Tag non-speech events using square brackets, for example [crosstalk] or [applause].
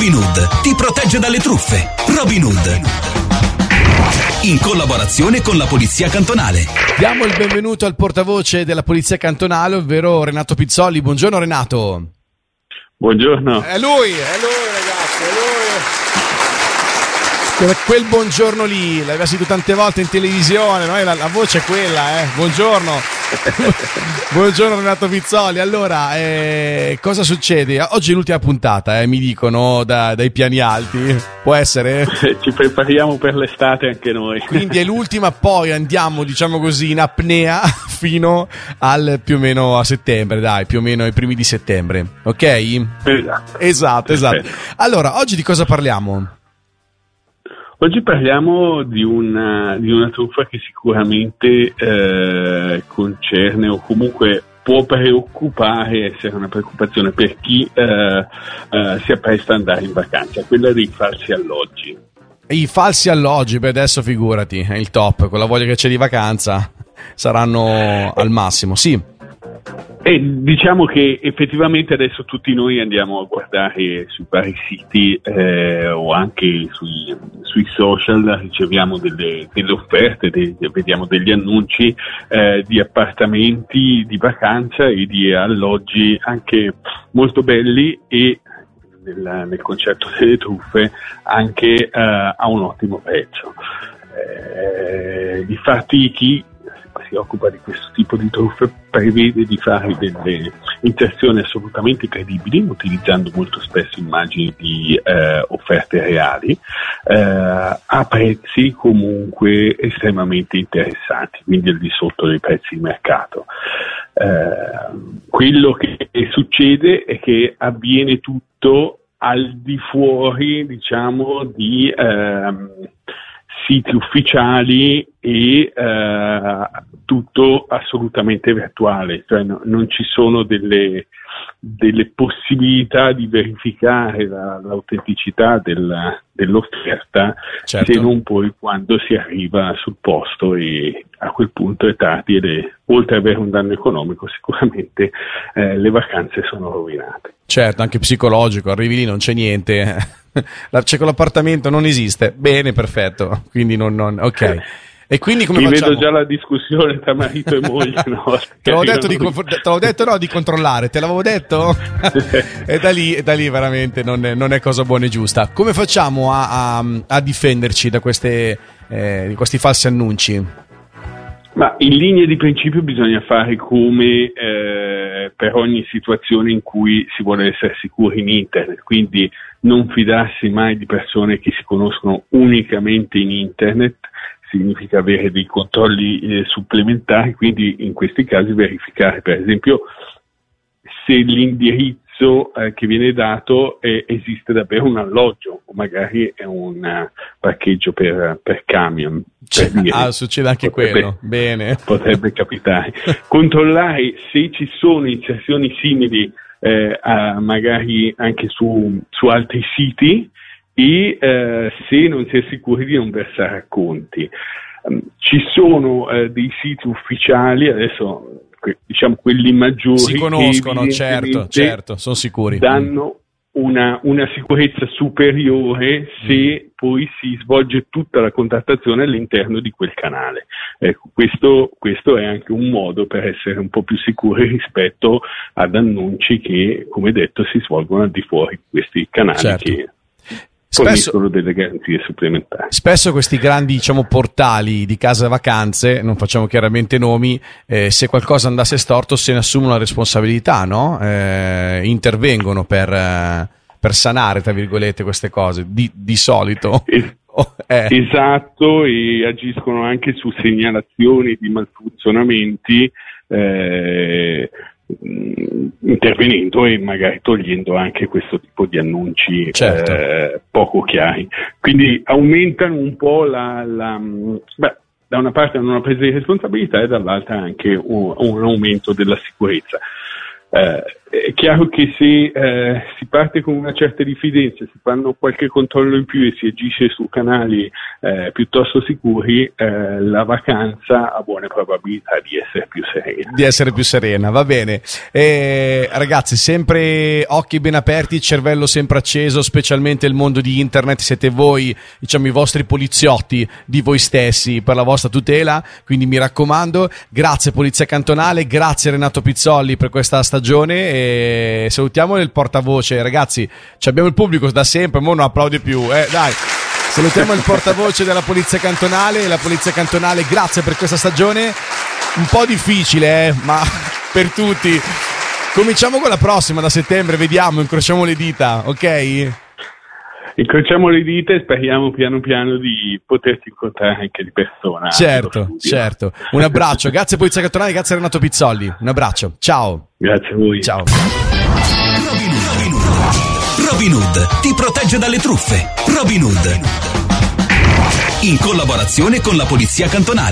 Robin Hood ti protegge dalle truffe. Robin Hood. In collaborazione con la Polizia Cantonale. Diamo il benvenuto al portavoce della Polizia Cantonale, ovvero Renato Pizzoli. Buongiorno Renato. Buongiorno. È lui, è lui ragazzi, è lui. Quel buongiorno lì, l'aveva sentito tante volte in televisione, no? la, la, voce è quella, eh. Buongiorno. [laughs] buongiorno Renato Pizzoli. Allora, eh, cosa succede? Oggi è l'ultima puntata, eh, mi dicono da, dai piani alti. Può essere? [laughs] Ci prepariamo per l'estate anche noi. Quindi è l'ultima, poi andiamo, diciamo così, in apnea [laughs] fino al più o meno a settembre, dai, più o meno ai primi di settembre. Ok? Esatto. Esatto, esatto. Allora, oggi di cosa parliamo? Oggi parliamo di una, di una truffa che sicuramente eh, concerne o comunque può preoccupare, essere una preoccupazione per chi eh, eh, si appresta ad andare in vacanza, quella dei falsi alloggi. I falsi alloggi, beh adesso figurati, è il top, con la voglia che c'è di vacanza saranno al massimo, sì. E diciamo che effettivamente adesso tutti noi andiamo a guardare sui vari siti eh, o anche sui, sui, social, riceviamo delle, delle offerte, de, vediamo degli annunci eh, di appartamenti di vacanza e di alloggi anche molto belli e nel, nel concetto delle truffe anche eh, a un ottimo prezzo. Eh, difatti chi si occupa di questo tipo di truffe prevede di fare delle inserzioni assolutamente credibili, utilizzando molto spesso immagini di eh, offerte reali, eh, a prezzi comunque estremamente interessanti, quindi al di sotto dei prezzi di mercato. Eh, quello che succede è che avviene tutto al di fuori, diciamo, di ehm, siti ufficiali e eh, tutto assolutamente virtuale, cioè no, non ci sono delle, delle, possibilità di verificare la, l'autenticità della, dell'offerta certo. se non poi quando si arriva sul posto e a quel punto è tardi ed è, oltre ad avere un danno economico sicuramente eh, le vacanze sono rovinate. Certo, anche psicologico, arrivi lì non c'è niente, [laughs] c'è quell'appartamento non esiste, bene, perfetto, quindi non, non ok. E quindi come Mi facciamo? vedo già la discussione tra marito e moglie. No, [laughs] te, l'avevo detto di, te l'avevo detto no, di controllare, te l'avevo detto? [laughs] e da lì, da lì veramente non è, non è, cosa buona e giusta. Come facciamo a, a, a difenderci da queste, eh, questi falsi annunci? Ma in linea di principio bisogna fare come eh, per ogni situazione in cui si vuole essere sicuri in internet, quindi non fidarsi mai di persone che si conoscono unicamente in internet, significa avere dei controlli eh, supplementari, quindi in questi casi verificare per esempio se l'indirizzo eh, che viene dato è, esiste davvero un alloggio o magari è un uh, parcheggio per, per camion. Per ah, succede anche potrebbe, quello, bene. [laughs] Potrebbe capitare. Controllare se ci sono inserzioni simili eh, a, magari anche su, su altri siti e eh, se non si è sicuri di non versare racconti. Um, ci sono eh, dei siti ufficiali, adesso diciamo quelli maggiori, si conoscono, certo, certo, sono sicuri. Danno una, una, sicurezza superiore se mm. poi si svolge tutta la contattazione all'interno di quel canale. Ecco, questo, questo, è anche un modo per essere un po' più sicuri rispetto ad annunci che, come detto, si svolgono al di fuori di questi canali certo. che spesso, delle garanzie supplementari. Spesso questi grandi diciamo, portali di casa vacanze, non facciamo chiaramente nomi, eh, se qualcosa andasse storto se ne assumono la responsabilità, no? eh, intervengono per, eh, per, sanare, tra virgolette, queste cose, di, di solito. Es- [laughs] oh, eh. Esatto, e agiscono anche su segnalazioni di malfunzionamenti. Eh, intervenendo e magari togliendo anche questo tipo di annunci certo. eh, poco chiari. Quindi aumentano un po' la, la beh, da una parte hanno una presa di responsabilità e dall'altra anche un, un aumento della sicurezza. Eh, è chiaro che se eh, si parte con una certa diffidenza, si fanno qualche controllo in più e si agisce su canali eh, piuttosto sicuri, eh, la vacanza ha buone probabilità di essere più serena. Di essere più serena, va bene. Eh, ragazzi, sempre occhi ben aperti, cervello sempre acceso, specialmente il mondo di internet, siete voi, diciamo i vostri poliziotti di voi stessi per la vostra tutela, quindi mi raccomando, grazie Polizia Cantonale, grazie Renato Pizzolli per questa stagione e salutiamo il portavoce, ragazzi, abbiamo il pubblico da sempre, mo non applaudi più, eh, dai. Salutiamo il portavoce della Polizia Cantonale. La Polizia Cantonale, grazie per questa stagione. Un po' difficile, eh, ma [laughs] per tutti. Cominciamo con la prossima da settembre, vediamo, incrociamo le dita, ok? Incrociamo le dita e speriamo piano piano di poterti incontrare anche di persona. Certo, certo. Un abbraccio, grazie Polizia Cantonale, grazie Renato Pizzolli. Un abbraccio, ciao. Grazie a voi. Ciao. Robin Hood. Robin Hood ti protegge dalle truffe. Robin Hood. In collaborazione con la Polizia Cantonale.